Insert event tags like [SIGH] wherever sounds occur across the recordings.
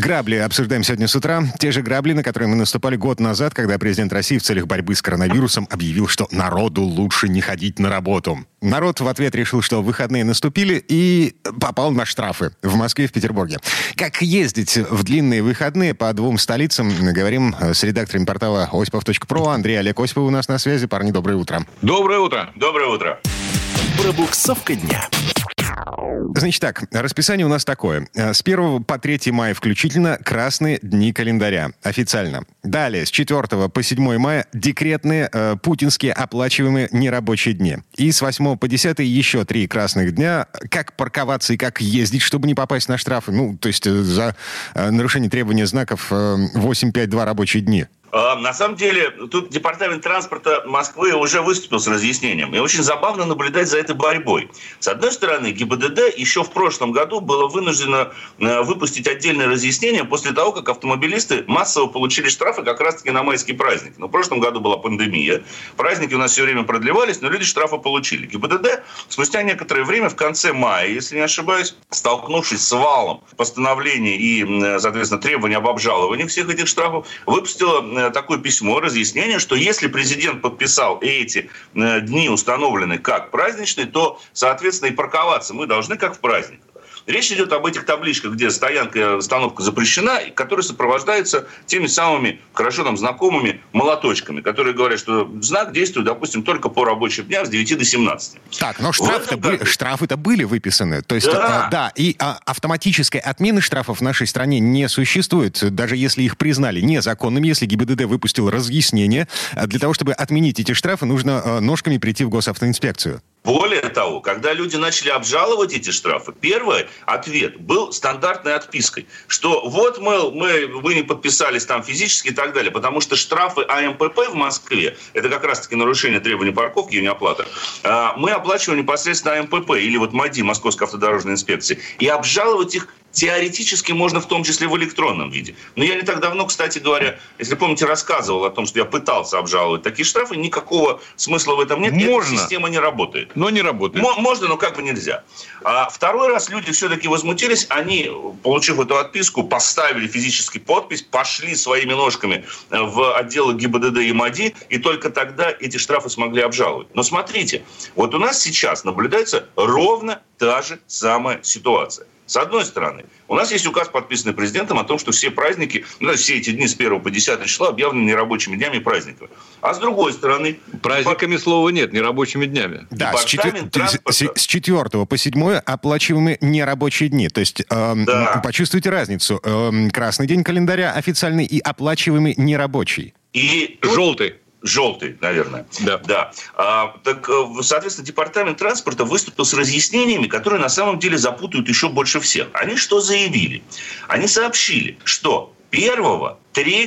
Грабли обсуждаем сегодня с утра. Те же грабли, на которые мы наступали год назад, когда президент России в целях борьбы с коронавирусом объявил, что народу лучше не ходить на работу. Народ в ответ решил, что выходные наступили и попал на штрафы в Москве и в Петербурге. Как ездить в длинные выходные по двум столицам, говорим с редактором портала осипов.про. Андрей Олег Осипов у нас на связи. Парни, доброе утро. Доброе утро. Доброе утро. Пробуксовка дня. Значит так, расписание у нас такое. Э, С 1 по 3 мая включительно красные дни календаря. Официально. Далее, с 4 по 7 мая декретные э, путинские оплачиваемые нерабочие дни. И с 8 по 10 еще три красных дня. Как парковаться и как ездить, чтобы не попасть на штрафы. Ну, то есть э, за э, нарушение требования знаков э, 8-5-2 рабочие дни. А, На самом деле, тут департамент транспорта Москвы уже выступил с разъяснением. И очень забавно наблюдать за этой борьбой. С одной стороны, ГИБДД еще в прошлом году было вынуждено э, выпустить отдельное разъяснение после того, как автомобилисты массово получили штрафы как раз-таки на майский праздник. Но в прошлом году была пандемия. Праздники у нас все время продлевались, но люди штрафы получили. ГИБДД спустя некоторое время, в конце мая, если не ошибаюсь, столкнувшись с валом постановлений и, соответственно, требований об обжаловании всех этих штрафов, выпустила э, такое письмо, разъяснение, что если президент подписал эти э, дни установлены как праздничные, то, соответственно, и парковаться мы должны как в праздник. Речь идет об этих табличках, где стоянка, остановка запрещена, и которые сопровождаются теми самыми хорошо нам знакомыми молоточками, которые говорят, что знак действует, допустим, только по рабочим дням с 9 до 17. Так, но штрафы-то этом были, штрафы-то были выписаны. То есть, Да. а, да, и а, автоматической отмены штрафов в нашей стране не существует, даже если их признали незаконными, если ГИБДД выпустил разъяснение. А Для того, чтобы отменить эти штрафы, нужно а, ножками прийти в госавтоинспекцию. Более того, когда люди начали обжаловать эти штрафы, первый ответ был стандартной отпиской, что вот мы, мы, вы не подписались там физически и так далее, потому что штрафы АМПП в Москве, это как раз-таки нарушение требований парковки и неоплата, мы оплачиваем непосредственно АМПП или вот МАДИ, Московской автодорожной инспекции, и обжаловать их теоретически можно в том числе в электронном виде. Но я не так давно, кстати говоря, если помните, рассказывал о том, что я пытался обжаловать такие штрафы, никакого смысла в этом нет, и эта Можно. система не работает. Но не работает. Мо- Можно, но как бы нельзя. А второй раз люди все-таки возмутились. Они, получив эту отписку, поставили физически подпись, пошли своими ножками э, в отделы ГИБДД и МАДИ, и только тогда эти штрафы смогли обжаловать. Но смотрите, вот у нас сейчас наблюдается ровно та же самая ситуация. С одной стороны, у нас есть указ, подписанный президентом, о том, что все праздники, ну, все эти дни с 1 по 10 числа объявлены нерабочими днями и праздниками. А с другой стороны... Праздниками слова нет, не рабочими днями. Да, с, четвер- транспорта. с- с 4 по 7 оплачиваемые нерабочие дни. То есть эм, Да. почувствуйте разницу. Эм, красный день календаря официальный и оплачиваемый нерабочий. И Желтый. Желтый, наверное. Да. Да. А, так, э, соответственно, департамент транспорта выступил с разъяснениями, которые на самом деле запутают еще больше всех. Они что заявили? Они сообщили, что 1, 3,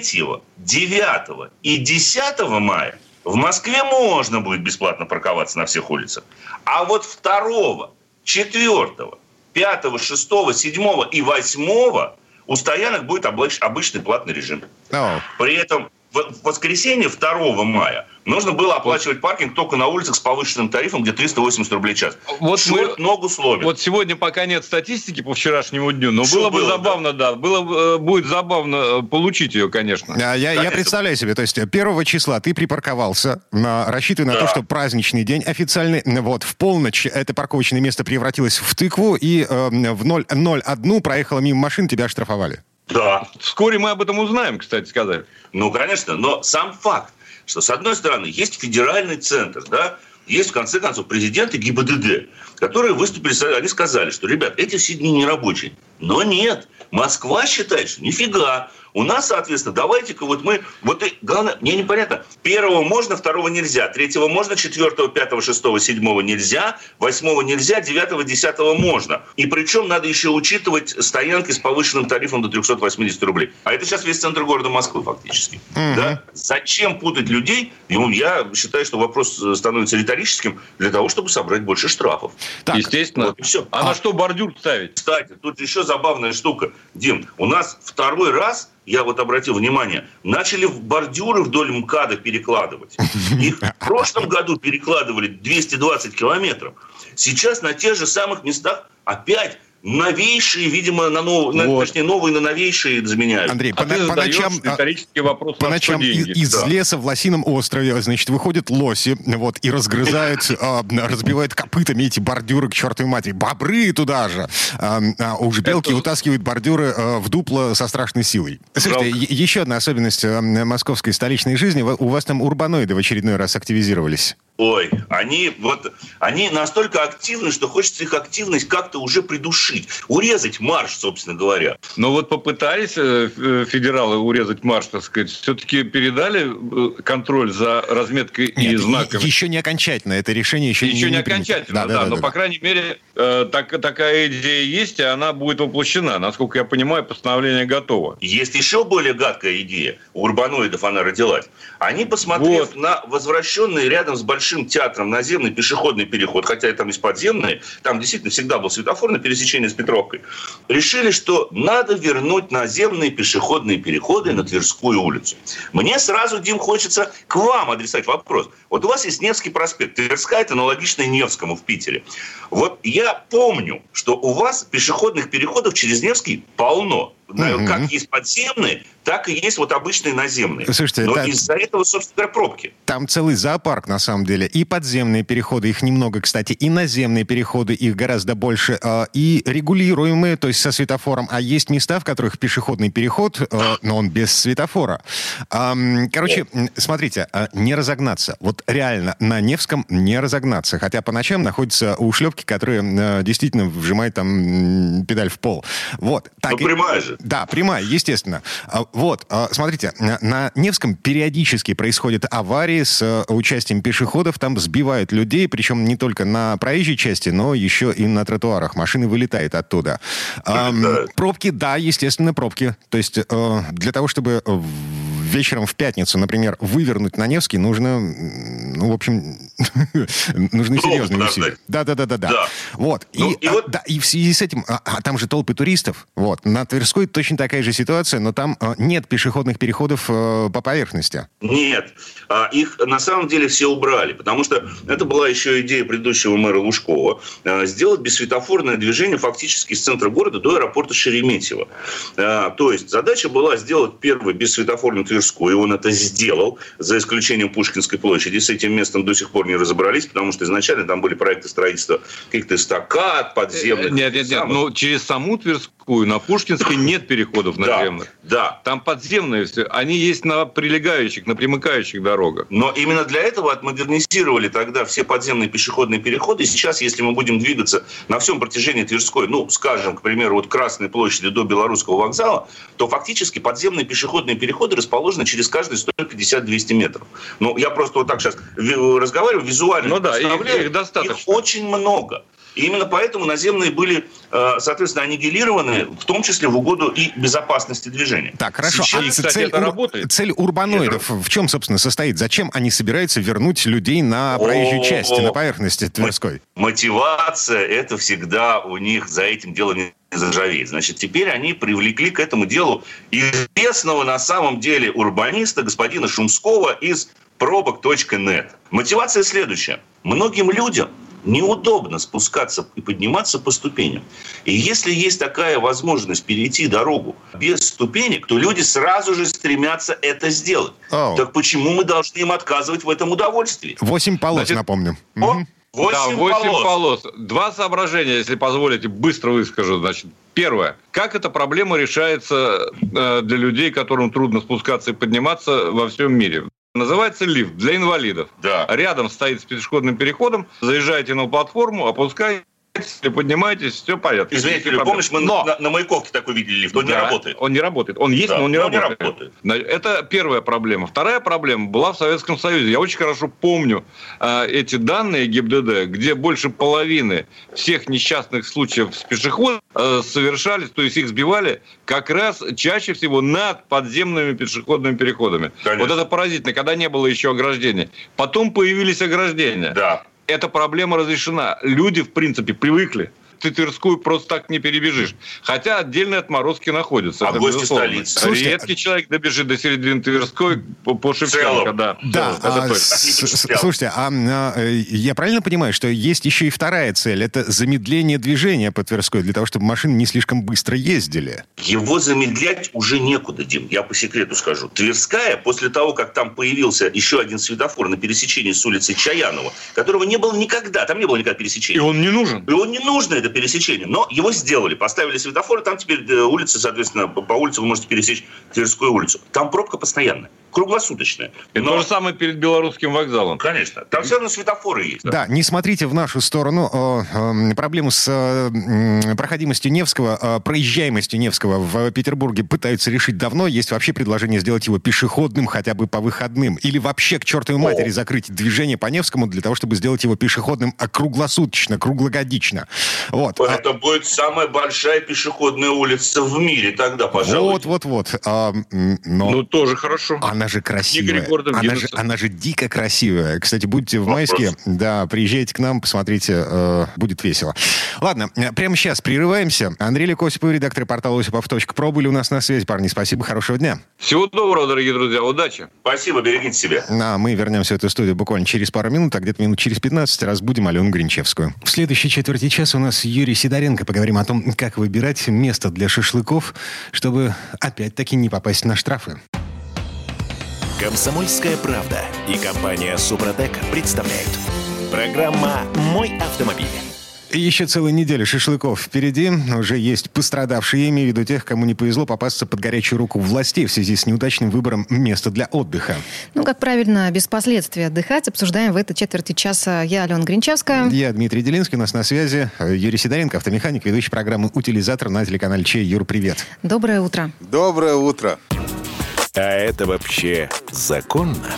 9 и 10 мая в Москве можно будет бесплатно парковаться на всех улицах. А вот 2, 4, 5, 6, 7 и 8 у стоянок будет обыч- обычный платный режим. О, При этом в воскресенье 2 мая нужно было оплачивать паркинг только на улицах с повышенным тарифом, где 380 рублей в час. Вот Черт мы- ногу сломит. Вот сегодня пока нет статистики по вчерашнему дню, но Что было бы было, забавно, да, было, э, будет забавно э, получить ее, конечно. А Я, я Конечно. представляю себе, то есть 1 числа ты припарковался, на, рассчитывая на Да. то, что праздничный день официальный, вот, в полночь это парковочное место превратилось в тыкву, и э, в 0,01 проехала мимо машин, тебя оштрафовали. Да. Вскоре мы об этом узнаем, кстати сказать. Ну, конечно, но сам факт, что, с одной стороны, есть федеральный центр, да, есть, в конце концов, президент и ГИБДД, которые выступили, они сказали, что, ребят, эти все дни не рабочие, Но нет, Москва считает, что нифига, у нас, соответственно, давайте-ка вот мы... Вот и, главное, мне непонятно. Первого можно, второго нельзя. Третьего можно, четвертого, пятого, шестого, седьмого нельзя. Восьмого нельзя, девятого, десятого можно. И причем надо еще учитывать стоянки с повышенным тарифом до 380 рублей. А это сейчас весь центр города Москвы фактически. Угу. Да? Зачем путать людей? Ну, я считаю, что вопрос становится риторическим для того, чтобы собрать больше штрафов. Так, Естественно. Вот, все. А, а на что бордюр ставить? Кстати, тут еще забавная штука. Дим, у нас второй раз я вот обратил внимание, начали бордюры вдоль МКАДа перекладывать. Их в прошлом году перекладывали 220 километров. Сейчас на тех же самых местах опять новейшие, видимо, на нов... вот. точнее, новые на новейшие заменяют. Андрей, а по, по ночам, исторический вопрос, по ночам из, из да. леса в Лосином острове, значит, выходят лоси, вот, и разгрызают, [LAUGHS] а, разбивают копытами эти бордюры к чертовой матери. Бобры туда же. А, а уже белки Это... утаскивают бордюры а, в дупло со страшной силой. Слушайте, еще одна особенность московской столичной жизни. У вас там урбаноиды в очередной раз активизировались. Ой, они вот они настолько активны, что хочется их активность как-то уже придушить, урезать марш, собственно говоря. Но вот попытались э, э, федералы урезать марш, так сказать, все-таки передали э, контроль за разметкой Нет, и знаками. Еще не окончательно, это решение еще, еще не, не окончательно, да, да, да, да, но да, по крайней мере так, такая идея есть, и она будет воплощена. Насколько я понимаю, постановление готово. Есть еще более гадкая идея у урбаноидов, она родилась. Они, посмотрев вот. на возвращенные рядом с большим большим театром наземный пешеходный переход, хотя и там есть подземный, там действительно всегда был светофор на пересечении с Петровкой, решили, что надо вернуть наземные пешеходные переходы на Тверскую улицу. Мне сразу, Дим, хочется к вам адресовать вопрос. Вот у вас есть Невский проспект, Тверская – это аналогичная Невскому в Питере. Вот я помню, что у вас пешеходных переходов через Невский полно. Угу. Как есть подземные, так и есть вот обычные наземные. Слушайте, Но да, из-за этого, собственно говоря, пробки. Там целый зоопарк, на самом деле. И подземные переходы, их немного, кстати, и наземные переходы, их гораздо больше, а, и регулируемые, то есть со светофором. А есть места, в которых пешеходный переход, а, но он без светофора. Короче, смотрите, а, не разогнаться. Вот реально на Невском не разогнаться. Хотя по ночам находятся ушлепки, которые действительно вжимают там педаль в пол. Вот. Так ну, прямая же. Да, прямая, естественно. А, вот, а, смотрите, на Невском периодически происходят аварии с э, участием пешеходов, там сбивают людей, причем не только на проезжей части, но еще и на тротуарах. Машины вылетают оттуда. Пробки, да, естественно, пробки. То есть э, для того, чтобы вечером в пятницу, например, вывернуть на Невский, нужно, ну, в общем, [LAUGHS] нужны серьезные усилия. Да, да, да, да, да. Вот. Ну, и, и, а, вот... да, и в связи с этим, а, а там же толпы туристов. Вот. На Тверской точно такая же ситуация, но там а, нет пешеходных переходов а, по поверхности. Нет. А, их на самом деле все убрали, потому что это была еще идея предыдущего мэра Лужкова а, сделать бессветофорное движение фактически из центра города до аэропорта Шереметьево. То есть задача была сделать первый бессветофорный Тверской, и он это сделал, за исключением Пушкинской площади. С этим местом до сих пор не разобрались, потому что изначально там были проекты строительства каких-то эстакад, подземных. Нет, нет, нет, но через саму Тверскую на Пушкинской нет переходов наземных. Да, да. Там подземные все. Они есть на прилегающих, на примыкающих дорогах. Но именно для этого отмодернизировали тогда все подземные пешеходные переходы. И сейчас, если мы будем двигаться на всем протяжении Тверской, ну, скажем, к примеру, от Красной площади до Белорусского вокзала, то фактически подземные пешеходные переходы расположены через каждые 150-200 метров. Ну, я просто вот так сейчас разговариваю, визуально ну, да, их, их достаточно. Их очень много. И именно поэтому наземные были, э, соответственно, аннигилированы, в том числе в угоду и безопасности движения. Так, хорошо. Сейчас, а кстати, цель, это ур... работает. цель урбаноидов это... в чем, собственно, состоит? Зачем они собираются вернуть людей на проезжую О, часть, на поверхности Тверской? Мотивация – это всегда у них за этим дело не заржавеет. Значит, теперь они привлекли к этому делу известного на самом деле урбаниста господина Шумского из пробок.нет. Мотивация следующая. Многим людям неудобно спускаться и подниматься по ступеням. И если есть такая возможность перейти дорогу без ступенек, то люди сразу же стремятся это сделать. Oh. Так почему мы должны им отказывать в этом удовольствии? Восемь полос, Значит, напомню. О, Восемь да, 8 полос. полос. Два соображения, если позволите, быстро выскажу. Значит, первое. Как эта проблема решается э, для людей, которым трудно спускаться и подниматься во всем мире? Называется лифт для инвалидов. Да. Рядом стоит с пешеходным переходом, заезжаете на платформу, опускаетесь если поднимаетесь, все понятно. Извините, Юрий, помнишь, мы но... на, на Маяковке такой видели лифт, он да, не работает. Он не работает. Он есть, да, но он не, но работает. не работает. Это первая проблема. Вторая проблема была в Советском Союзе. Я очень хорошо помню э, эти данные ГИБДД, где больше половины всех несчастных случаев с пешеходом э, совершались, то есть их сбивали как раз чаще всего над подземными пешеходными переходами. Конечно. Вот это поразительно, когда не было еще ограждения. Потом появились ограждения. Да эта проблема разрешена. Люди, в принципе, привыкли ты Тверскую просто так не перебежишь. Хотя отдельные отморозки находятся. А гости столицы. Слушайте, Редкий человек добежит до середины Тверской по, по Шевченко, да. Да, а, слушайте, а, а я правильно понимаю, что есть еще и вторая цель? Это замедление движения по Тверской, для того, чтобы машины не слишком быстро ездили? Его замедлять уже некуда, Дим, я по секрету скажу. Тверская, после того, как там появился еще один светофор на пересечении с улицы Чаянова, которого не было никогда, там не было никогда пересечения. И он не нужен. И он не нужен, это пересечения. Но его сделали, поставили светофоры, там теперь э, улицы, соответственно, по улице вы можете пересечь Тверскую улицу. Там пробка постоянная круглосуточная. И Но... то же самое перед Белорусским вокзалом. Конечно. Там все равно светофоры есть. Да, да не смотрите в нашу сторону. Э, проблему с э, проходимостью Невского, э, проезжаемостью Невского в Петербурге пытаются решить давно. Есть вообще предложение сделать его пешеходным хотя бы по выходным. Или вообще к чертовой матери О. закрыть движение по Невскому для того, чтобы сделать его пешеходным а круглосуточно, круглогодично. Вот. Это а... будет самая большая пешеходная улица в мире тогда, пожалуй. Вот, вот, вот. А, но... Ну, тоже хорошо. Она она же красивая. Она же, она же дико красивая. Кстати, будете в Майске, да, приезжайте к нам, посмотрите, э, будет весело. Ладно, э, прямо сейчас прерываемся. Андрей Лекосипов, редактор портала осипов.про были у нас на связи. Парни, спасибо, хорошего дня. Всего доброго, дорогие друзья, удачи. Спасибо, берегите себя. А мы вернемся в эту студию буквально через пару минут, а где-то минут через 15 разбудим Алену Гринчевскую. В следующей четверти часа у нас Юрий Сидоренко. Поговорим о том, как выбирать место для шашлыков, чтобы опять-таки не попасть на штрафы. Комсомольская правда и компания Супротек представляют. Программа «Мой автомобиль». Еще целая неделя шашлыков впереди. Уже есть пострадавшие, я имею в виду тех, кому не повезло попасться под горячую руку властей в связи с неудачным выбором места для отдыха. Ну, как правильно, без последствий отдыхать, обсуждаем в этой четверти часа я, Алена Гринчевская. Я, Дмитрий Делинский, у нас на связи Юрий Сидоренко, автомеханик, ведущий программы «Утилизатор» на телеканале Чей. Юр, привет. Доброе утро. Доброе утро. А это вообще законно?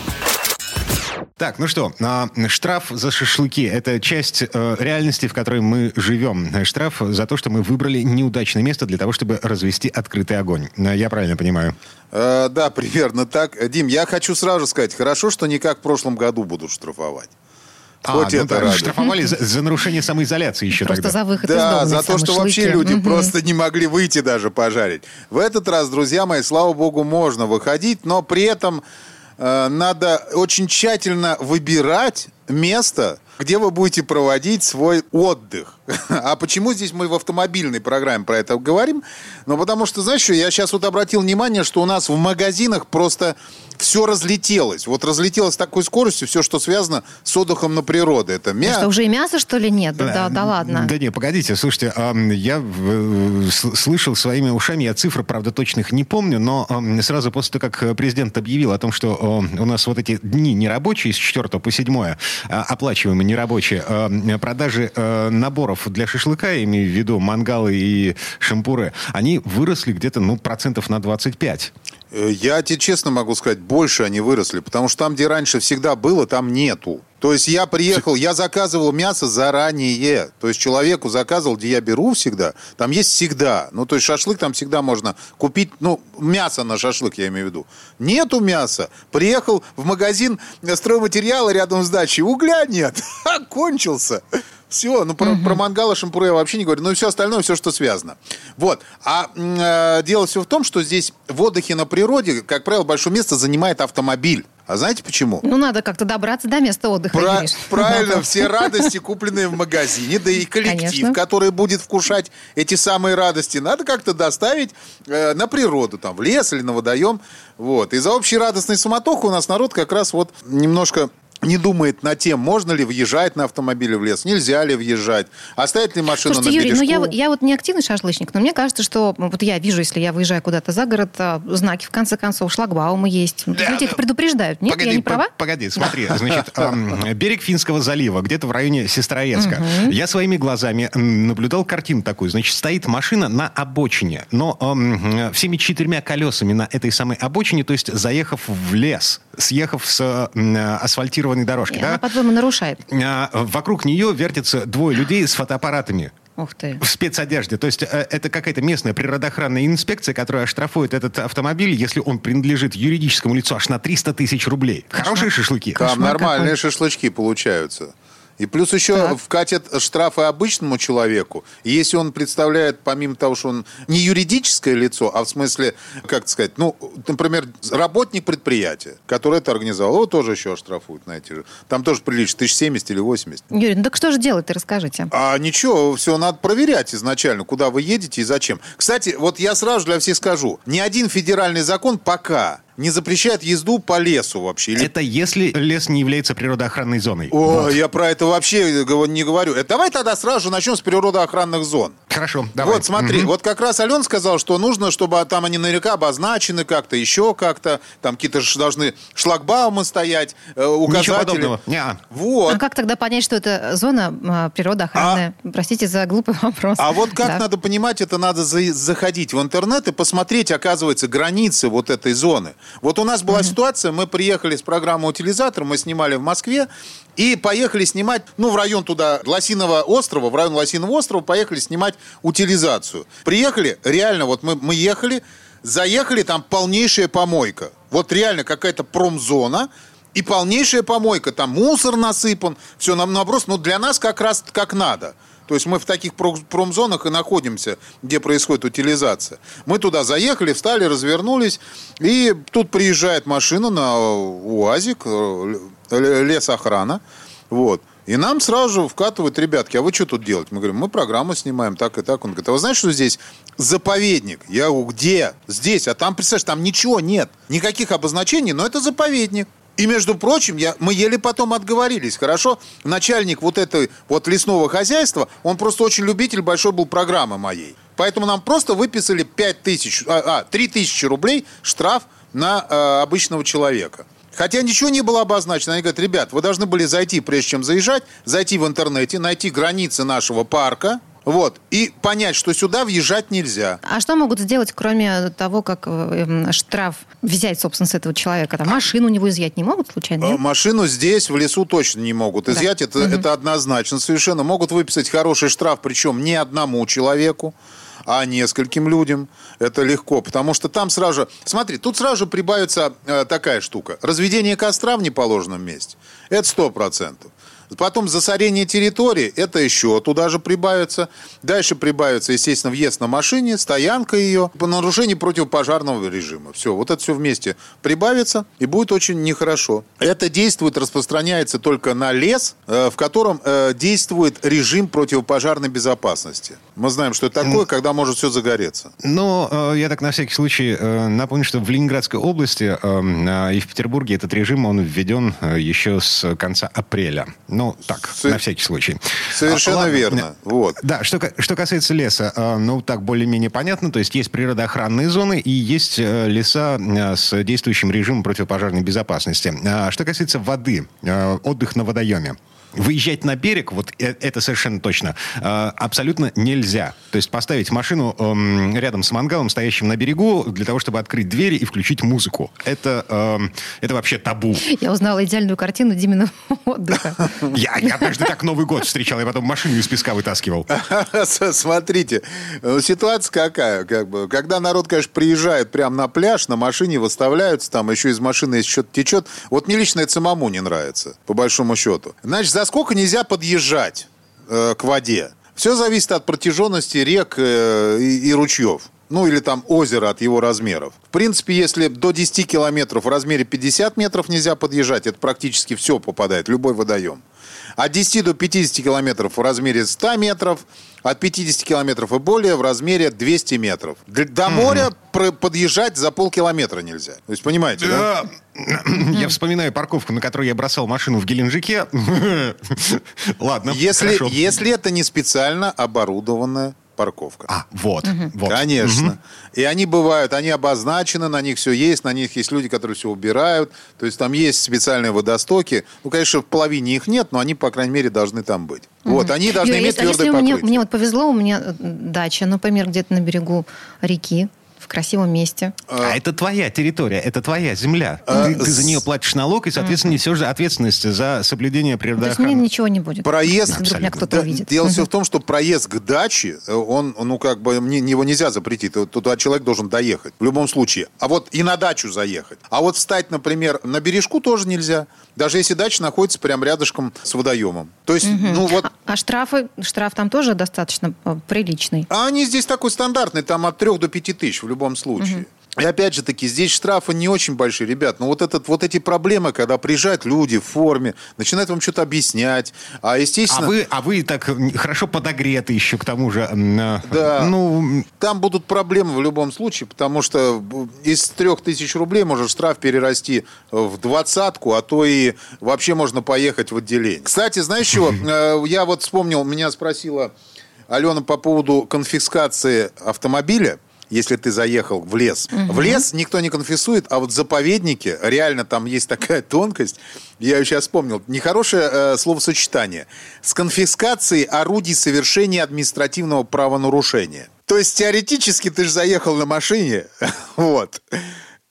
Так, ну что, а, штраф за шашлыки – это часть э, реальности, в которой мы живем. Штраф за то, что мы выбрали неудачное место для того, чтобы развести открытый огонь. Э, я правильно понимаю? Э, да, примерно так. Дим, я хочу сразу сказать, хорошо, что не как в прошлом году будут штрафовать. А, Хоть ну, это да, штрафовали за, за нарушение самоизоляции еще просто тогда. за выход да, из дома. за то, что шашлыки. вообще люди угу. просто не могли выйти даже пожарить. В этот раз, друзья мои, слава богу, можно выходить, но при этом э, надо очень тщательно выбирать место, где вы будете проводить свой отдых. А почему здесь мы в автомобильной программе про это говорим? Ну, потому что, знаешь, что я сейчас вот обратил внимание, что у нас в магазинах просто все разлетелось. Вот разлетелось такой скоростью все, что связано с отдыхом на природе. Это мя... Что, уже и мясо, что ли, нет? Да, да, да ладно. Да не, погодите, слушайте, я слышал своими ушами, я цифры, правда, точных не помню, но сразу после того, как президент объявил о том, что у нас вот эти дни нерабочие с 4 по 7 а, оплачиваемые нерабочие, продажи э, наборов для шашлыка, имею в виду мангалы и шампуры, они выросли где-то, ну, процентов на 25. Э, я тебе честно могу сказать, больше они выросли, потому что там, где раньше всегда было, там нету. То есть я приехал, я заказывал мясо заранее. То есть человеку заказывал, где я беру всегда, там есть всегда. Ну, то есть шашлык там всегда можно купить, ну, мясо на шашлык, я имею в виду. Нету мяса. Приехал в магазин стройматериала рядом с дачей, угля нет. [LAUGHS] Кончился. Все, ну про, угу. про мангалы, шампуры я вообще не говорю, ну и все остальное, все, что связано. Вот. А э, дело все в том, что здесь в отдыхе на природе, как правило, большое место занимает автомобиль. А знаете почему? Ну, надо как-то добраться до места отдыха. Про- правильно, [LAUGHS] все радости, купленные в магазине, да и коллектив, Конечно. который будет вкушать эти самые радости, надо как-то доставить э, на природу, там, в лес или на водоем. Вот. И за общей радостной суматоху у нас народ как раз вот немножко не думает над тем, можно ли въезжать на автомобиле в лес, нельзя ли въезжать, оставить ли машину Слушайте, на Юрий, бережку. ну я, я вот не активный шашлычник, но мне кажется, что вот я вижу, если я выезжаю куда-то за город, а, знаки, в конце концов, шлагбаумы есть. Да, Люди да. их предупреждают. Нет, погоди, я не права? Погоди, смотри, значит, [LAUGHS] берег Финского залива, где-то в районе Сестрорецка. Я своими глазами наблюдал картину такую. Значит, стоит машина на обочине, но эм, всеми четырьмя колесами на этой самой обочине, то есть заехав в лес, съехав с м, асфальтированной дорожки, И да, Она, по-твоему, нарушает. а, вокруг нее вертятся двое людей с фотоаппаратами. Ух ты. В спецодежде. То есть э, это какая-то местная природоохранная инспекция, которая оштрафует этот автомобиль, если он принадлежит юридическому лицу, аж на 300 тысяч рублей. Хорошие шашлыки? Там Кошмар нормальные какой. шашлычки получаются. И плюс еще Так. вкатят штрафы обычному человеку. И если он представляет, помимо того, что он не юридическое лицо, а в смысле, как сказать, ну, например, работник предприятия, который это организовал, его тоже еще оштрафуют, знаете. же. Там тоже прилично, 1070 или 80. Юрий, ну так что же делать-то, расскажите. А ничего, все надо проверять изначально, куда вы едете и зачем. Кстати, вот я сразу для всех скажу, ни один федеральный закон пока не запрещает езду по лесу вообще. Или Это если лес не является природоохранной зоной. О, я про это вообще не говорю. Э, Давай тогда сразу же начнем с природоохранных зон. Хорошо, давай. Вот смотри, вот как раз Ален сказал, что нужно, чтобы там они наверняка обозначены как-то, еще как-то, там какие-то ж должны шлагбаумы стоять, э, Ничего указатели. подобного. Неа. Вот. А как тогда понять, что это зона а, природоохранная? Простите за глупый [LAUGHS] вопрос. А вот как Да. надо понимать, это надо за- заходить в интернет и посмотреть, оказывается, границы вот этой зоны. Вот у нас была ситуация, мы приехали с программы «Утилизатор», мы снимали в Москве, и поехали снимать, ну, в район туда, Лосиного острова, в район Лосиного острова, поехали снимать утилизацию. Приехали, реально, вот мы, мы ехали, заехали, там полнейшая помойка. Вот реально какая-то промзона, и полнейшая помойка, там мусор насыпан, все нам наброс, но для нас как раз как надо. То есть мы в таких про- промзонах и находимся, где происходит утилизация. Мы туда заехали, встали, развернулись, и тут приезжает машина на УАЗик, э, лесохрана, вот. И нам сразу же вкатывают, ребятки, а вы что тут делаете? Мы говорим, мы программу снимаем, так и так. Он говорит, а вы знаете, что здесь заповедник? Я говорю, где? Здесь. А там, представляешь, там ничего нет. Никаких обозначений, но это заповедник. И, между прочим, я, мы еле потом отговорились, хорошо? Начальник вот этой вот лесного хозяйства, он просто очень любитель большой был программы моей. Поэтому нам просто выписали 5 тысяч, а, а, 3 тысячи рублей штраф на э, обычного человека. Хотя ничего не было обозначено. Они говорят, ребят, вы должны были зайти, прежде чем заезжать, зайти в интернете, найти границы нашего парка, вот, и понять, что сюда въезжать нельзя. А что могут сделать, кроме того, как э, эм, штраф взять, собственно, с этого человека? Там машину у него изъять не могут случайно? Э, нет? Машину здесь, в лесу, точно не могут изъять. Это, это однозначно совершенно. Могут выписать хороший штраф, причем не одному человеку, а нескольким людям. Это легко, потому что там сразу же... Смотри, тут сразу же прибавится э, такая штука. Разведение костра в неположенном месте. Это сто процентов. Потом засорение территории, это еще туда же прибавится. Дальше прибавится, естественно, въезд на машине, стоянка ее, по нарушению противопожарного режима. Все, вот это все вместе прибавится, и будет очень нехорошо. Это действует, распространяется только на лес, э, в котором э, действует режим противопожарной безопасности. Мы знаем, что это такое, когда может все загореться. Но э, я так на всякий случай э, напомню, что в Ленинградской области э, и в Петербурге этот режим, он введен еще с конца апреля. Ну, так, Со- на всякий случай. Совершенно А, ладно. верно. Вот. Да, что, что касается леса, ну, так более-менее понятно. То есть есть природоохранные зоны и есть леса с действующим режимом противопожарной безопасности. А Что касается воды, отдых на водоеме. Выезжать на берег, вот э- это совершенно точно, э, абсолютно нельзя. То есть поставить машину эм, рядом с мангалом, стоящим на берегу, для того, чтобы открыть двери и включить музыку. Это, эм, это вообще табу. Я узнала идеальную картину Димина [LAUGHS] отдыха. Я, я однажды так Новый год встречал, я потом машину из песка вытаскивал. [LAUGHS] Смотрите, э, ситуация какая, как бы, когда народ, конечно, приезжает прямо на пляж, на машине выставляются, там еще из машины если что-то течет. Вот мне лично это самому не нравится, по большому счету. Значит, за сколько нельзя подъезжать э, к воде? Все зависит от протяженности рек э, и, и ручьев. Ну, или там озеро от его размеров. В принципе, если до 10 километров в размере 50 метров нельзя подъезжать, это практически все попадает, любой водоем. От 10 до 50 километров в размере 100 метров, от 50 километров и более в размере 200 метров. До моря про- подъезжать за полкилометра нельзя. То есть, понимаете, да? [CLEARS THROAT] Я вспоминаю парковку, на которой я бросал машину в Геленджике. [LAUGHS] Ладно, Если, хорошо. если это не специально оборудованная парковка. А, вот, вот. Конечно. И они бывают, они обозначены, на них все есть, на них есть люди, которые все убирают. То есть там есть специальные водостоки. Ну, конечно, в половине их нет, но они, по крайней мере, должны там быть. Вот, они должны Юрий, иметь а твердое мне, покрытие. мне вот повезло, у меня э, дача, например, где-то на берегу реки, в красивом месте. А это твоя территория, это твоя земля. А, Ты, ты за нее платишь налог и, соответственно, несешь ответственность за соблюдение То есть мне природоохраны. ничего не будет. Проезд... Вдруг меня кто-то Да, увидит. Дело все в том, что проезд к даче, он, ну, как бы, мне- его нельзя запретить. Ту- Туда человек должен доехать в любом случае. А вот и на дачу заехать. А вот встать, например, на бережку тоже нельзя. Даже если дача находится прям рядышком с водоемом. То есть, ну вот... А, а штрафы, штраф там тоже достаточно э, приличный. А они здесь такой стандартный, там от 3 до 5 тысяч в любом случае. И опять же таки, здесь штрафы не очень большие, ребят. Но вот, этот, вот эти проблемы, когда приезжают люди в форме, начинают вам что-то объяснять. А, А естественно, вы, а вы так хорошо подогреты еще к тому же. а, Да. Ну, там будут проблемы в любом случае, потому что из 3 тысяч рублей может штраф перерасти в двадцатку, а то и вообще можно поехать в отделение. Кстати, знаешь чего? [LAUGHS] Э, Я вот вспомнил, меня спросила Алена по поводу конфискации автомобиля. Если ты заехал в лес. В лес никто не конфисует, а вот в заповеднике реально там есть такая [LAUGHS] тонкость. Я сейчас вспомнил. Нехорошее э, словосочетание. С конфискацией орудий совершения административного правонарушения. То есть теоретически ты же заехал на машине, [LAUGHS] вот.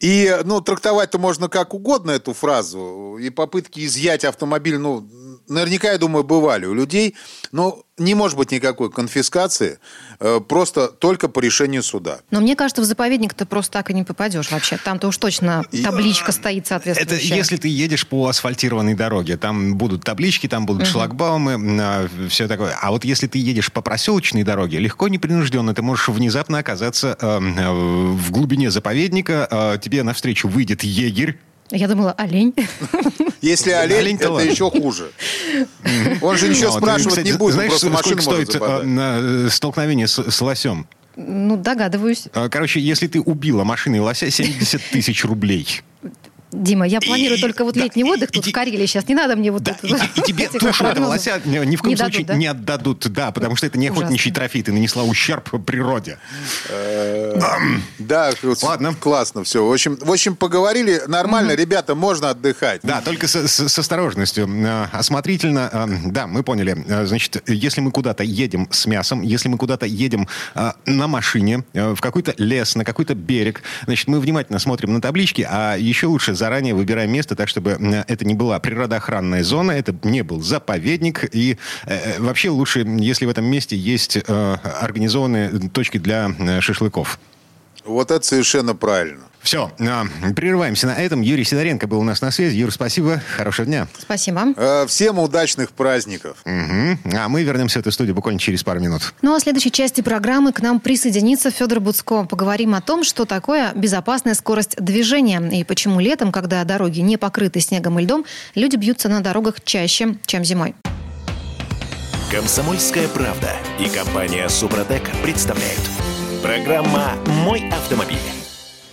И, ну, трактовать-то можно как угодно эту фразу. И попытки изъять автомобиль, ну, наверняка, я думаю, бывали у людей. Но не может быть никакой конфискации, э, просто только по решению суда. Но мне кажется, в заповедник ты просто так и не попадешь вообще. Там-то уж точно табличка стоит это соответствующая. если ты едешь по асфальтированной дороге. Там будут таблички, там будут шлагбаумы, все такое. А вот если ты едешь по проселочной дороге, легко, непринужденно, ты можешь внезапно оказаться э, э, в глубине заповедника, э, тебе навстречу выйдет егерь, Я думала, олень. Если олень, олень-то это ладно. еще хуже. Он же ничего и, спрашивать кстати, не будет, Знаешь, сколько стоит э, столкновение с, с лосем? Ну, догадываюсь. Э, Короче, если ты убила машиной лося, 70 тысяч рублей. Дима, я планирую И- только вот да, летний отдых и тут в Карелии. Сейчас не надо мне вот Да, это. и, те- и тебе [LAUGHS] тушу этого лося ни в коем случае да? не отдадут, да, потому что это не охотничий трофей, ты нанесла ущерб природе. Да, вот Ладно. классно все. В общем, в общем, поговорили. Нормально, ребята, можно отдыхать. Да, только с, осторожностью, э, осмотрительно. э, Да, мы поняли. Э, Значит, если мы куда-то едем с мясом, если мы куда-то едем э, на машине, э, в какой-то лес, на какой-то берег, значит, мы внимательно смотрим на таблички, а еще лучше заранее выбираем место так, чтобы э, это не была природоохранная зона, это не был заповедник. И э, вообще лучше, если в этом месте есть э, организованные точки для э, шашлыков. Вот это совершенно правильно. Все, прерываемся на этом. Юрий Сидоренко был у нас на связи. Юр, спасибо, хорошего дня. Спасибо. Э, Всем удачных праздников. Мгм. А мы вернемся в эту студию буквально через пару минут. Ну а в следующей части программы к нам присоединится Федор Буцко. Поговорим о том, что такое безопасная скорость движения и почему летом, когда дороги не покрыты снегом и льдом, люди бьются на дорогах чаще, чем зимой. Комсомольская правда и компания Супротек представляют. Программа «Мой автомобиль».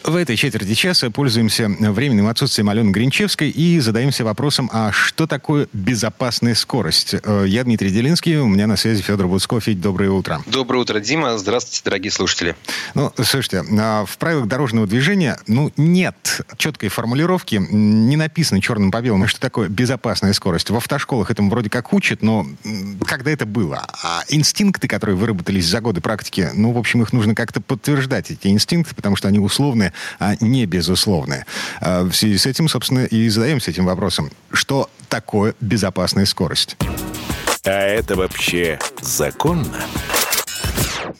В этой четверти часа пользуемся временным отсутствием Алены Гринчевской и задаемся вопросом, а что такое безопасная скорость? Э, Я Дмитрий Делинский, у меня на связи Федор Буцко. Федь, доброе утро. Доброе утро, Дима. Здравствуйте, дорогие слушатели. Ну, слушайте, а в правилах дорожного движения, ну, нет четкой формулировки, не написано черным по белому, что такое безопасная скорость. В автошколах этому вроде как учат, но когда это было? А инстинкты, которые выработались за годы практики, ну, в общем, их нужно как-то подтверждать, эти инстинкты, потому что они условные, а не безусловные. А В связи с этим, собственно, и задаемся этим вопросом. Что такое безопасная скорость? А это вообще законно?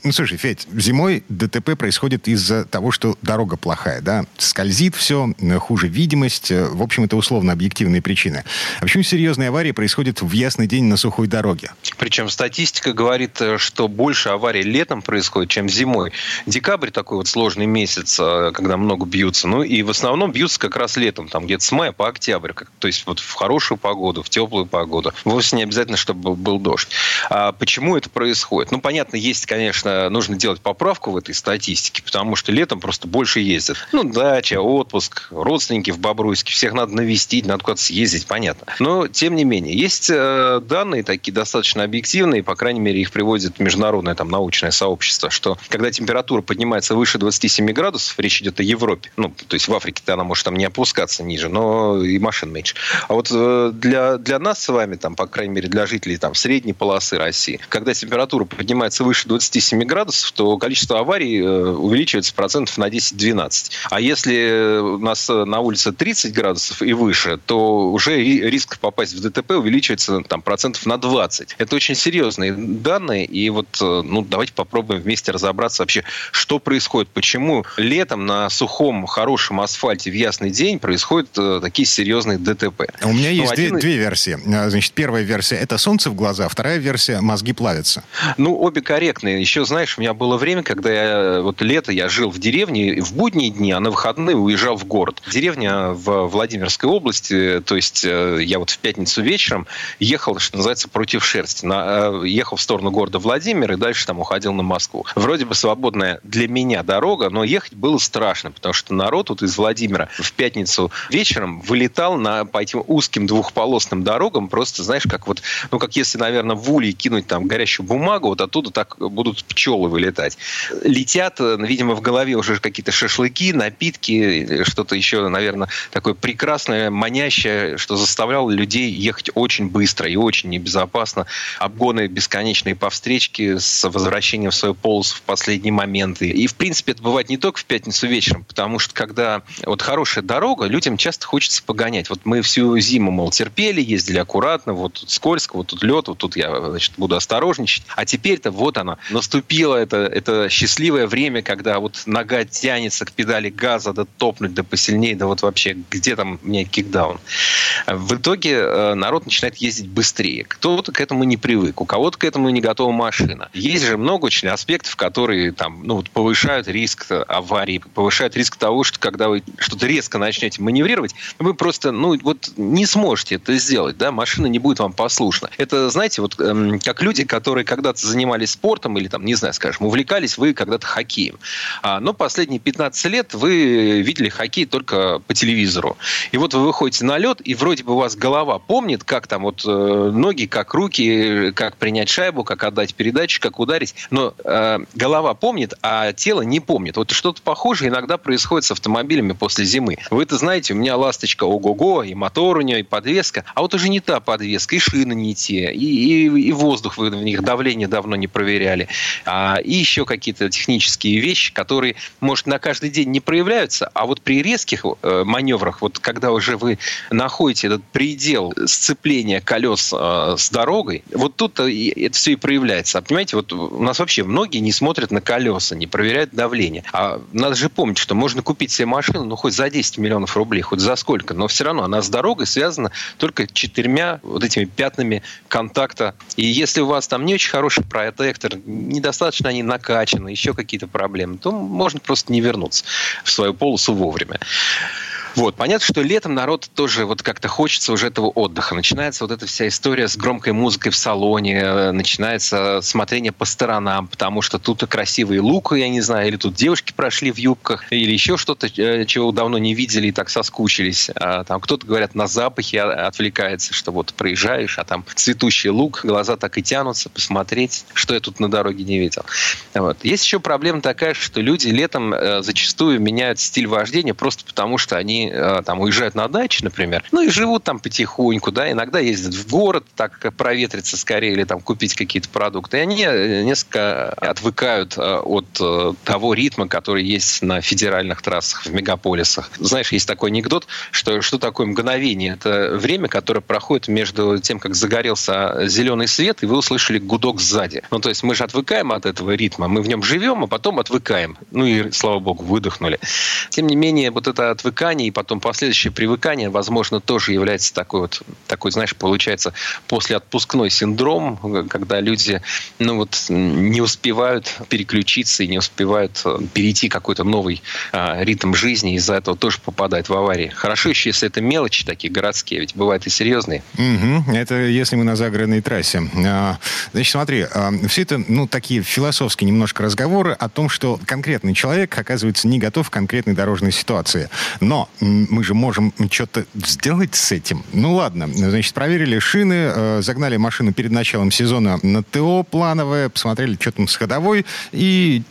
Ну, слушай, Федь, зимой ДТП происходит из-за того, что дорога плохая, да? Скользит все, хуже видимость. В общем, это условно-объективные причины. А почему серьезные аварии происходят в ясный день на сухой дороге? Причем статистика говорит, э, что больше аварий летом происходит, чем зимой. Декабрь такой вот сложный месяц, э, когда много бьются. Ну и в основном бьются как раз летом, там где-то с мая по октябрь. То есть вот в хорошую погоду, в теплую погоду. Вовсе не обязательно, чтобы был дождь. А почему это происходит? Ну, понятно, есть, конечно, нужно делать поправку в этой статистике, потому что летом просто больше ездят. Ну, дача, отпуск, родственники в Бобруйске, всех надо навестить, надо куда-то съездить, понятно. Но, тем не менее, есть э, данные такие достаточно объективные, по крайней мере, их приводит международное там научное сообщество, что когда температура поднимается выше 27 градусов, речь идет о Европе, ну, то есть в Африке-то она может там не опускаться ниже, но и машин меньше. А вот э, для, для нас с вами, там, по крайней мере, для жителей там средней полосы России, когда температура поднимается выше 27 градусов, то количество аварий э, увеличивается процентов на 10-12. А если у нас на улице 30 градусов и выше, то уже риск попасть в ДТП увеличивается там, процентов на 20. Это очень серьезные данные, и вот э, ну, давайте попробуем вместе разобраться вообще, что происходит, почему летом на сухом, хорошем асфальте в ясный день происходят э, такие серьезные ДТП. У меня есть ну, две, один... две версии. Значит, первая версия – это солнце в глаза, вторая версия – мозги плавятся. Ну, обе корректные. Еще, знаешь, у меня было время, когда я, вот лето я жил в деревне в будние дни, а на выходные уезжал в город. Деревня в Владимирской области, то есть э, я вот в пятницу вечером ехал, что называется, против шерсти. На, э, ехал в сторону города Владимир и дальше там уходил на Москву. Вроде бы свободная для меня дорога, но ехать было страшно, потому что народ вот из Владимира в пятницу вечером вылетал на, по этим узким двухполосным дорогам, просто, знаешь, как вот, ну, как если, наверное, в улей кинуть там горящую бумагу, вот оттуда так будут пчелы вылетать. Летят, э, видимо, в голове уже какие-то шашлыки, напитки, что-то еще, наверное, такое прекрасное, манящее, что заставляло людей ехать очень быстро и очень небезопасно. Обгоны бесконечные по встречке с возвращением в свою полосу в последние моменты. И, в принципе, это бывает не только в пятницу вечером, потому что, когда вот хорошая дорога, людям часто хочется погонять. Вот мы всю зиму, мол, терпели, ездили аккуратно, вот тут скользко, вот тут лед, вот тут я, значит, буду осторожничать. А теперь-то вот она, наступило это, это счастливое время, когда вот нога тянется к педали газа, да топнуть, да посильнее, да вот вообще, где там мне кикдаун. В итоге э, народ начинает ездить быстрее. Кто-то к этому не привык, у кого-то к этому не готова машина. Есть же много очень аспектов, которые там, ну, вот, повышают риск аварии, повышают риск того, что когда вы что-то резко начнете маневрировать, вы просто, ну, вот не сможете это сделать, да, машина не будет вам послушна. Это, знаете, вот эм, как люди, которые когда-то занимались спортом или там, не знаю, скажем, увлекались вы когда-то хоккеем. А, но последние 15 лет вы видели хоккей только по телевизору. И вот вы выходите на лед, и вроде бы у вас голова помнит, как там вот э, ноги, как руки, как принять шайбу, как отдать передачу, как ударить. Но э, голова помнит, а тело не помнит. Вот что-то похожее иногда происходит с автомобилями после зимы. Вы это знаете, у меня ласточка ого-го, и мотор у нее, и подвеска. А вот уже не та подвеска, и шины не те, и, и, и воздух в них, давление давно не проверяли. А, и еще какие-то технические вещи, которые, может, на каждый день не проявляются, а вот при резких э, маневрах, вот когда уже вы находите этот предел сцепления колес э, с дорогой, вот тут это все и проявляется. А понимаете, вот у нас вообще многие не смотрят на колеса, не проверяют давление. А надо же помнить, что можно купить себе машину, ну, хоть за 10 миллионов рублей, хоть за сколько, но все равно она с дорогой связана только четырьмя вот этими пятнами контакта. И если у вас там не очень хороший протектор, недостаточно они накачаны, еще какие-то проблемы, то можно просто не вернуться в свою полосу вовремя. Вот. Понятно, что летом народ тоже вот как-то хочется уже этого отдыха. Начинается вот эта вся история с громкой музыкой в салоне, э, начинается смотрение по сторонам, потому что тут красивые лук, я не знаю, или тут девушки прошли в юбках, или еще что-то, э, чего давно не видели и так соскучились. А там кто-то, говорят, на запахе отвлекается, что вот проезжаешь, а там цветущий лук, глаза так и тянутся посмотреть, что я тут на дороге не видел. Вот. Есть еще проблема такая, что люди летом э, зачастую меняют стиль вождения просто потому, что они э, там уезжают на дачу, например, ну и живут там потихоньку, да, иногда ездят в город, так проветриться скорее или там купить какие-то продукты. И они э, несколько отвыкают э, от того ритма, который есть на федеральных трассах в мегаполисах. Знаешь, есть такой анекдот, что что такое мгновение? Это время, которое проходит между тем, как загорелся зеленый свет, и вы услышали гудок сзади. Ну, то есть мы же отвыкаем от этого ритма, мы в нем живем, а потом отвыкаем. Ну и, слава богу, выдохнули. Тем не менее, вот это отвыкание и потом последующее привыкание, возможно, тоже является такой вот, такой, знаешь, получается, послеотпускной синдром, когда люди, ну вот, не успевают переключиться и не успевают э, перейти какой-то новый а, ритм жизни, из-за этого тоже попадают в аварии. Хорошо еще, если это мелочи такие городские, ведь бывают и серьезные. Угу. Это если мы на загородной трассе. А, значит, смотри, а, все это, ну, такие философские немножко разговоры о том, что конкретный человек оказывается не готов к конкретной дорожной ситуации. Но мы же можем что-то сделать с этим. Ну, ладно, значит, проверили шины, э, загнали машину перед началом сезона на ТО плановое, посмотрели, что там с ходовой, и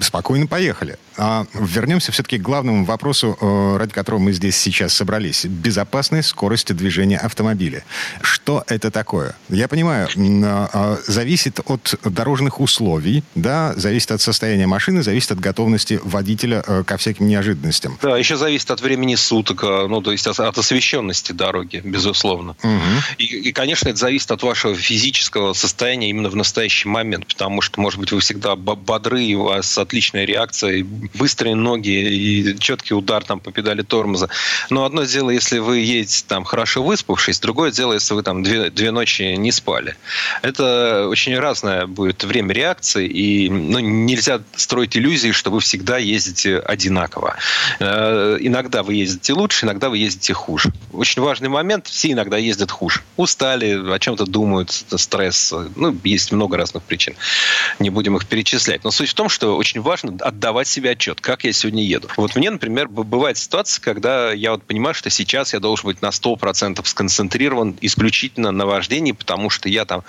спокойно поехали. А вернемся все-таки к главному вопросу, э, ради которого мы здесь сейчас собрались. Безопасность скорости движения автомобиля. Что это такое? Я понимаю, а, а, зависит от дорожных условий, да, зависит от состояния машины, зависит от готовности водителя э, ко всяким неожиданностям. Да, еще зависит от времени суток, э, ну, то есть от, освещенности дороги, безусловно. Угу. И, и, конечно, это зависит от вашего физического состояния именно в настоящий момент, потому что, может быть, вы всегда бодры, и у вас отличная реакция, быстрые ноги и четкий удар там по педали тормоза. Но одно дело, если вы едете там хорошо выспавшись, другое дело, если вы там две, две ночи не спали. Это очень разное будет время реакции, и ну, нельзя строить иллюзии, что вы всегда ездите одинаково. Э, иногда вы ездите лучше, иногда вы ездите хуже. Очень важный момент, все иногда ездят хуже. Устали, о чем-то думают, стресс. Ну, есть много разных причин. Не будем их перечислять. Но суть в том, что очень важно отдавать себе отчет, как я сегодня еду. Вот мне, например, бывает ситуация, когда я вот понимаю, что сейчас я должен быть на 100% сконцентрирован исключительно на вождении, потому что я там,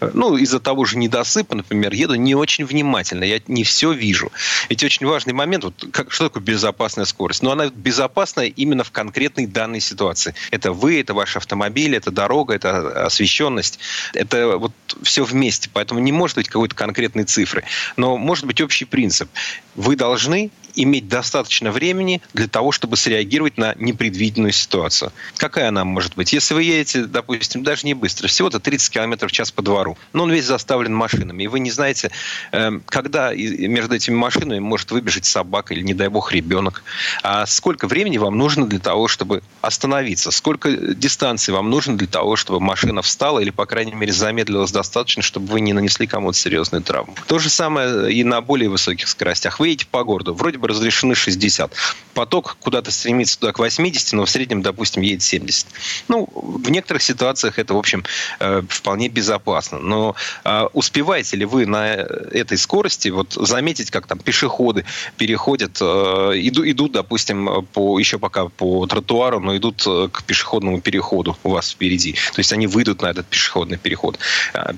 э, ну, из-за того же недосыпа, например, еду не очень внимательно, я не все вижу. Ведь очень важный момент, вот как, что такое безопасная скорость? Но она безопасная именно в конкретной данной ситуации. Это вы, это ваш автомобиль, это дорога, это освещенность. Это вот все вместе. Поэтому не может быть какой-то конкретной цифры. Но может быть общий принцип. Вы должны должны иметь достаточно времени для того, чтобы среагировать на непредвиденную ситуацию. Какая она может быть? Если вы едете, допустим, даже не быстро, всего-то 30 км в час по двору, но он весь заставлен машинами, и вы не знаете, эм, когда между этими машинами может выбежать собака или, не дай бог, ребенок. А сколько времени вам нужно для того, чтобы остановиться? Сколько дистанции вам нужно для того, чтобы машина встала или, по крайней мере, замедлилась достаточно, чтобы вы не нанесли кому-то серьезную травму? То же самое и на более высоких скоростях. Вы едете по городу, вроде бы разрешены 60. Поток куда-то стремится туда к 80, но в среднем, допустим, едет 70. Ну, в некоторых ситуациях это, в общем, э, вполне безопасно. Но э, успеваете ли вы на этой скорости вот заметить, как там пешеходы переходят, э, идут, идут, допустим, по, еще пока по тротуару, но идут к пешеходному переходу у вас впереди. То есть они выйдут на этот пешеходный переход.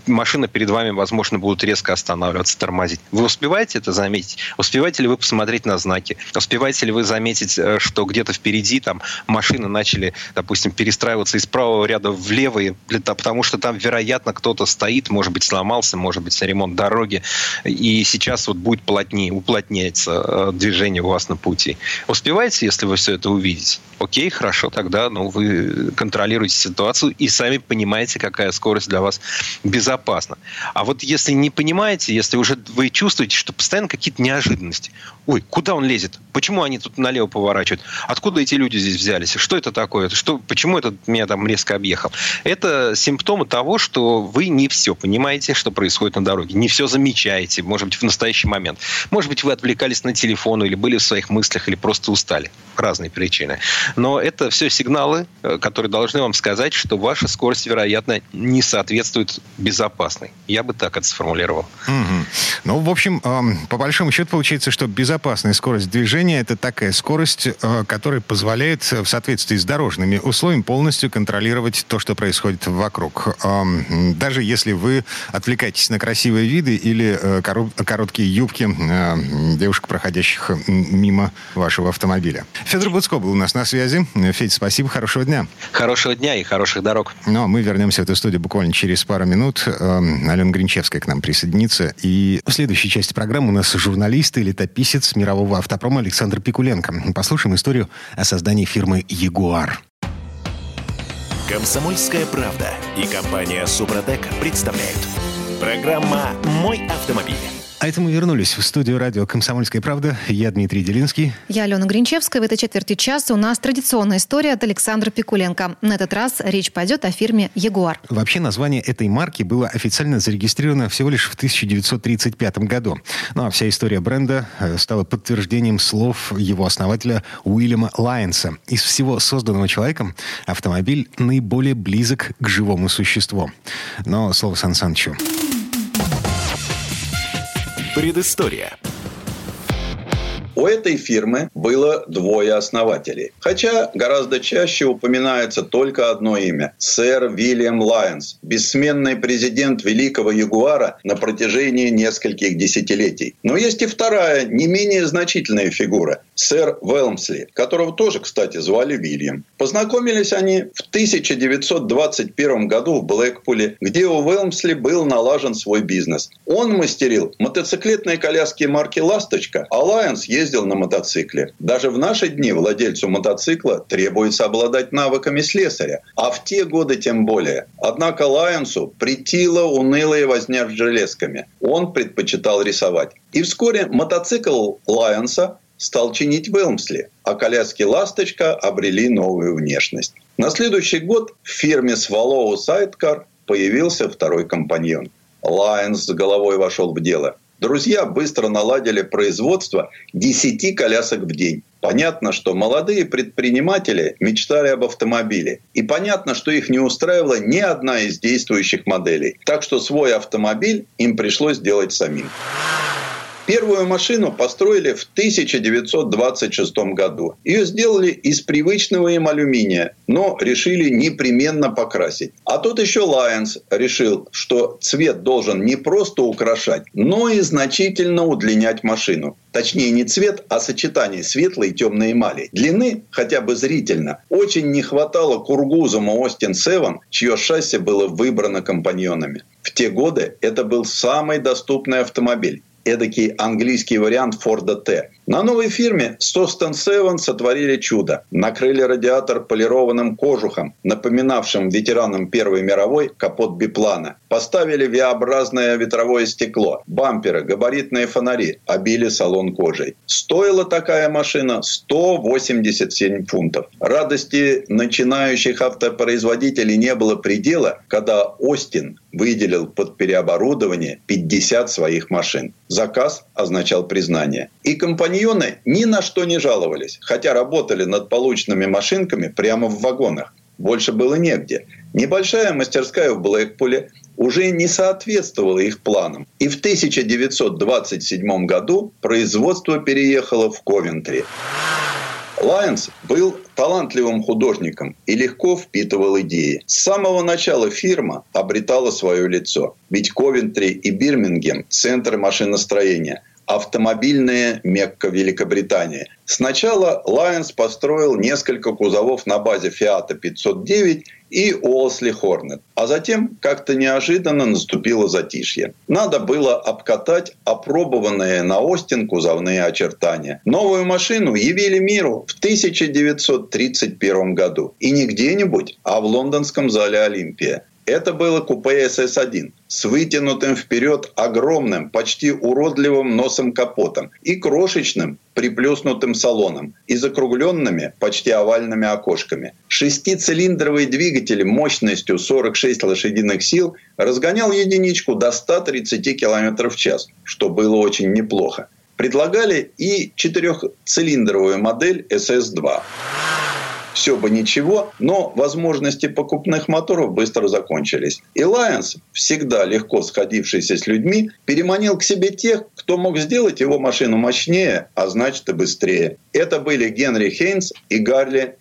Машины перед вами, возможно, будут резко останавливаться, тормозить. Вы успеваете это заметить? Успеваете ли вы посмотреть на на знаки. Успеваете ли вы заметить, э, что где-то впереди там машины начали, допустим, перестраиваться из правого ряда в левый, потому что там, вероятно, кто-то стоит, может быть, сломался, может быть, ремонт дороги, и сейчас вот будет плотнее, уплотняется э, движение у вас на пути. Успеваете, если вы все это увидите? Окей, хорошо, тогда ну, вы контролируете ситуацию и сами понимаете, какая скорость для вас безопасна. А вот если не понимаете, если уже вы чувствуете, что постоянно какие-то неожиданности, ой, куда он лезет? Почему они тут налево поворачивают? Откуда эти люди здесь взялись? Что это такое? Что, почему этот меня там резко объехал? Это симптомы того, что вы не все понимаете, что происходит на дороге. Не все замечаете, может быть, в настоящий момент. Может быть, вы отвлекались на телефон или были в своих мыслях, или просто устали. Разные причины. Но это все сигналы, э, которые должны вам сказать, что ваша скорость, вероятно, не соответствует безопасной. Я бы так это сформулировал. Угу. Ну, в общем, по большому счету получается, что безопасность скорость движения – это такая скорость, э, которая позволяет в соответствии с дорожными условиями полностью контролировать то, что происходит вокруг. Даже если вы отвлекаетесь на красивые виды или э, короткие юбки э, девушек, проходящих мимо вашего автомобиля. Федор Буцко был у нас на связи. Федь, спасибо, хорошего дня. Хорошего дня и хороших дорог. Ну, а мы вернемся в эту студию буквально через пару минут. Алена Гринчевская к нам присоединится. И в следующей части программы у нас журналист и летописец мирового автопрома Александр Пикуленко. Послушаем историю о создании фирмы «Ягуар». Комсомольская правда и компания «Супротек» представляют. Программа «Мой автомобиль». А это мы вернулись в студию радио «Комсомольская правда». Я Дмитрий Делинский. Я Алена Гринчевская. В этой четверти часа у нас традиционная история от Александра Пикуленко. На этот раз речь пойдет о фирме «Ягуар». Вообще название этой марки было официально зарегистрировано всего лишь в 1935 году. Ну а вся история бренда э, стала подтверждением слов его основателя Уильяма Лайенса. Из всего созданного человеком автомобиль наиболее близок к живому существу. Но слово Сан Санычу. Предыстория. У этой фирмы было двое основателей. Хотя гораздо чаще упоминается только одно имя – сэр Вильям Лайонс, бессменный президент Великого Ягуара на протяжении нескольких десятилетий. Но есть и вторая, не менее значительная фигура – сэр Велмсли, которого тоже, кстати, звали Вильям. Познакомились они в 1921 году в Блэкпуле, где у Велмсли был налажен свой бизнес. Он мастерил мотоциклетные коляски марки «Ласточка», а Лайонс ездил ездил на мотоцикле. Даже в наши дни владельцу мотоцикла требуется обладать навыками слесаря, а в те годы тем более. Однако Лайонсу притила унылая возня с железками. Он предпочитал рисовать. И вскоре мотоцикл Лайонса стал чинить в а коляски «Ласточка» обрели новую внешность. На следующий год в фирме Swallow Sidecar появился второй компаньон. Лайонс с головой вошел в дело. Друзья быстро наладили производство 10 колясок в день. Понятно, что молодые предприниматели мечтали об автомобиле. И понятно, что их не устраивала ни одна из действующих моделей. Так что свой автомобиль им пришлось делать самим. Первую машину построили в 1926 году. Ее сделали из привычного им алюминия, но решили непременно покрасить. А тут еще Lions решил, что цвет должен не просто украшать, но и значительно удлинять машину. Точнее, не цвет, а сочетание светлой и темной эмали. Длины, хотя бы зрительно, очень не хватало кургузому Остин 7, чье шасси было выбрано компаньонами. В те годы это был самый доступный автомобиль эдакий английский вариант Форда Т. На новой фирме Состон Севен сотворили чудо. Накрыли радиатор полированным кожухом, напоминавшим ветеранам Первой мировой капот биплана. Поставили V-образное ветровое стекло, бамперы, габаритные фонари, обили салон кожей. Стоила такая машина 187 фунтов. Радости начинающих автопроизводителей не было предела, когда Остин выделил под переоборудование 50 своих машин. Заказ означал признание. И компаньоны ни на что не жаловались, хотя работали над полученными машинками прямо в вагонах. Больше было негде. Небольшая мастерская в Блэкпуле уже не соответствовала их планам. И в 1927 году производство переехало в Ковентри. Лайонс был талантливым художником и легко впитывал идеи. С самого начала фирма обретала свое лицо. Ведь Ковентри и Бирмингем – центры машиностроения – автомобильная Мекка Великобритании. Сначала Lions построил несколько кузовов на базе Fiat 509 и Олсли Hornet. А затем как-то неожиданно наступило затишье. Надо было обкатать опробованные на Остин кузовные очертания. Новую машину явили миру в 1931 году. И не где-нибудь, а в лондонском зале Олимпия. Это было купе СС-1 с вытянутым вперед огромным, почти уродливым носом капотом и крошечным приплюснутым салоном и закругленными, почти овальными окошками. Шестицилиндровый двигатель мощностью 46 лошадиных сил разгонял единичку до 130 км в час, что было очень неплохо. Предлагали и четырехцилиндровую модель SS-2. Все бы ничего, но возможности покупных моторов быстро закончились. И Lions, всегда легко сходившийся с людьми, переманил к себе тех, кто мог сделать его машину мощнее, а значит и быстрее. Это были Генри Хейнс и Гарли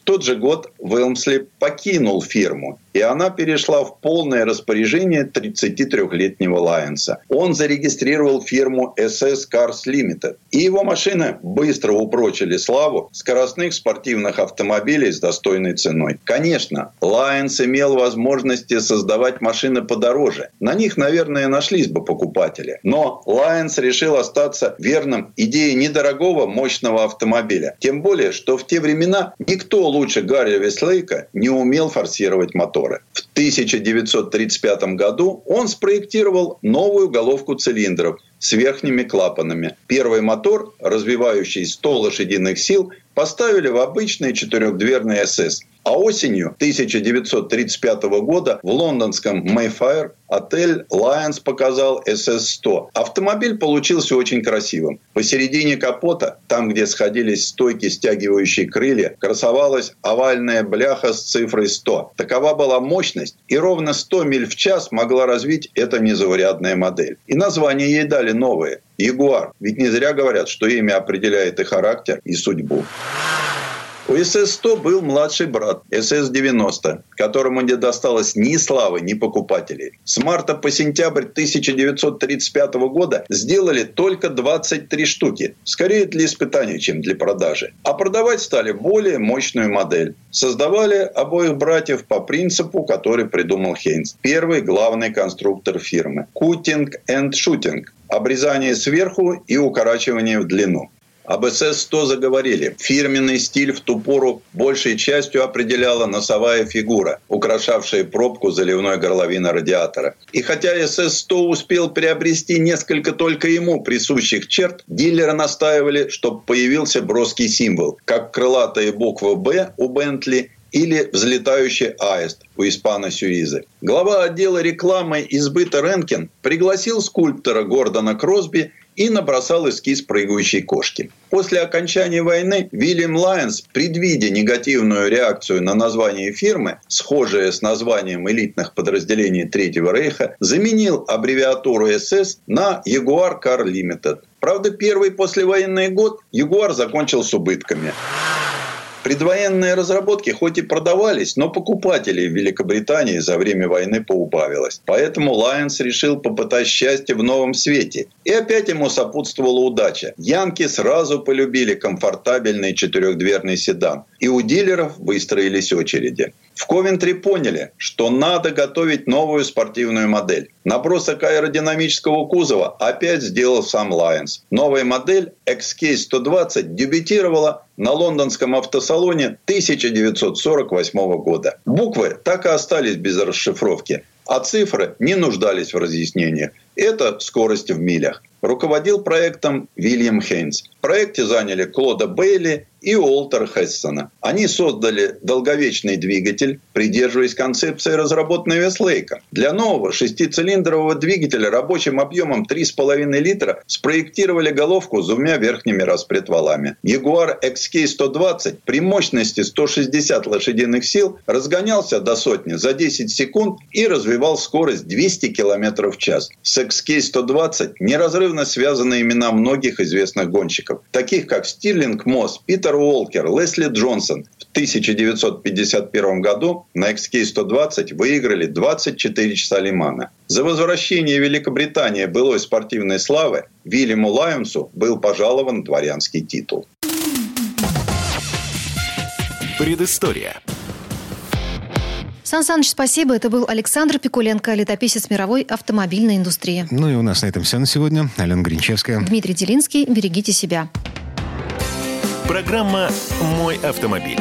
Велслей тот же год Велмсли покинул фирму, и она перешла в полное распоряжение 33-летнего Лайенса. Он зарегистрировал фирму SS Cars Limited, и его машины быстро упрочили славу скоростных спортивных автомобилей с достойной ценой. Конечно, Лайенс имел возможности создавать машины подороже. На них, наверное, нашлись бы покупатели. Но Лайенс решил остаться верным идее недорогого мощного автомобиля. Тем более, что в те времена никто лучше Гарри Веслейка не умел форсировать моторы. В 1935 году он спроектировал новую головку цилиндров с верхними клапанами. Первый мотор, развивающий 100 лошадиных сил, поставили в обычный четырехдверный СС. А осенью 1935 года в лондонском Mayfair отель Lions показал SS-100. Автомобиль получился очень красивым. Посередине капота, там, где сходились стойки, стягивающие крылья, красовалась овальная бляха с цифрой 100. Такова была мощность, и ровно 100 миль в час могла развить эта незаурядная модель. И название ей дали новое – Ягуар. Ведь не зря говорят, что имя определяет и характер, и судьбу. У СС-100 был младший брат, СС-90, которому не досталось ни славы, ни покупателей. С марта по сентябрь 1935 года сделали только 23 штуки. Скорее для испытаний, чем для продажи. А продавать стали более мощную модель. Создавали обоих братьев по принципу, который придумал Хейнс. Первый главный конструктор фирмы. Cutting and shooting. Обрезание сверху и укорачивание в длину. Об СС-100 заговорили. Фирменный стиль в ту пору большей частью определяла носовая фигура, украшавшая пробку заливной горловины радиатора. И хотя СС-100 успел приобрести несколько только ему присущих черт, дилеры настаивали, чтобы появился броский символ, как крылатая буква «Б» у Бентли или взлетающий аист у Испана Сюизы. Глава отдела рекламы избыта Ренкин пригласил скульптора Гордона Кросби и набросал эскиз прыгающей кошки. После окончания войны Вильям Лайонс, предвидя негативную реакцию на название фирмы, схожее с названием элитных подразделений Третьего Рейха, заменил аббревиатуру SS на Jaguar Cars Limited. Правда, первый послевоенный год Jaguar закончил с убытками. Предвоенные разработки хоть и продавались, но покупателей в Великобритании за время войны поубавилось. Поэтому Лайонс решил попытать счастье в новом свете. И опять ему сопутствовала удача. Янки сразу полюбили комфортабельный четырехдверный седан. И у дилеров выстроились очереди. В Ковентри поняли, что надо готовить новую спортивную модель. Набросок аэродинамического кузова опять сделал сам Lions. Новая модель XK120 дебютировала на лондонском автосалоне 1948 года. Буквы так и остались без расшифровки, а цифры не нуждались в разъяснениях. Это скорость в милях. Руководил проектом Вильям Хейнс. В проекте заняли Клода Бейли и Уолтер Хессона. Они создали долговечный двигатель, придерживаясь концепции, разработанной Веслейком. Для нового шестицилиндрового двигателя рабочим объемом 3,5 литра спроектировали головку с двумя верхними распредвалами. Jaguar XK120 при мощности 160 лошадиных сил разгонялся до сотни за 10 секунд и развивал скорость 200 км в час. С XK120 неразрывно связаны имена многих известных гонщиков, таких как Стирлинг Мосс, Питер Уолкер, Лесли Джонсон. В 1951 году на XK120 выиграли 24 часа Лимана. За возвращение Великобритании былой спортивной славы Вильяму Лайонсу был пожалован дворянский титул. Предыстория. Сан Саныч, спасибо. Это был Александр Пикуленко, летописец мировой автомобильной индустрии. Ну и у нас на этом все на сегодня. Алена Гринчевская. Дмитрий Делинский. Берегите себя. Программа «Мой автомобиль».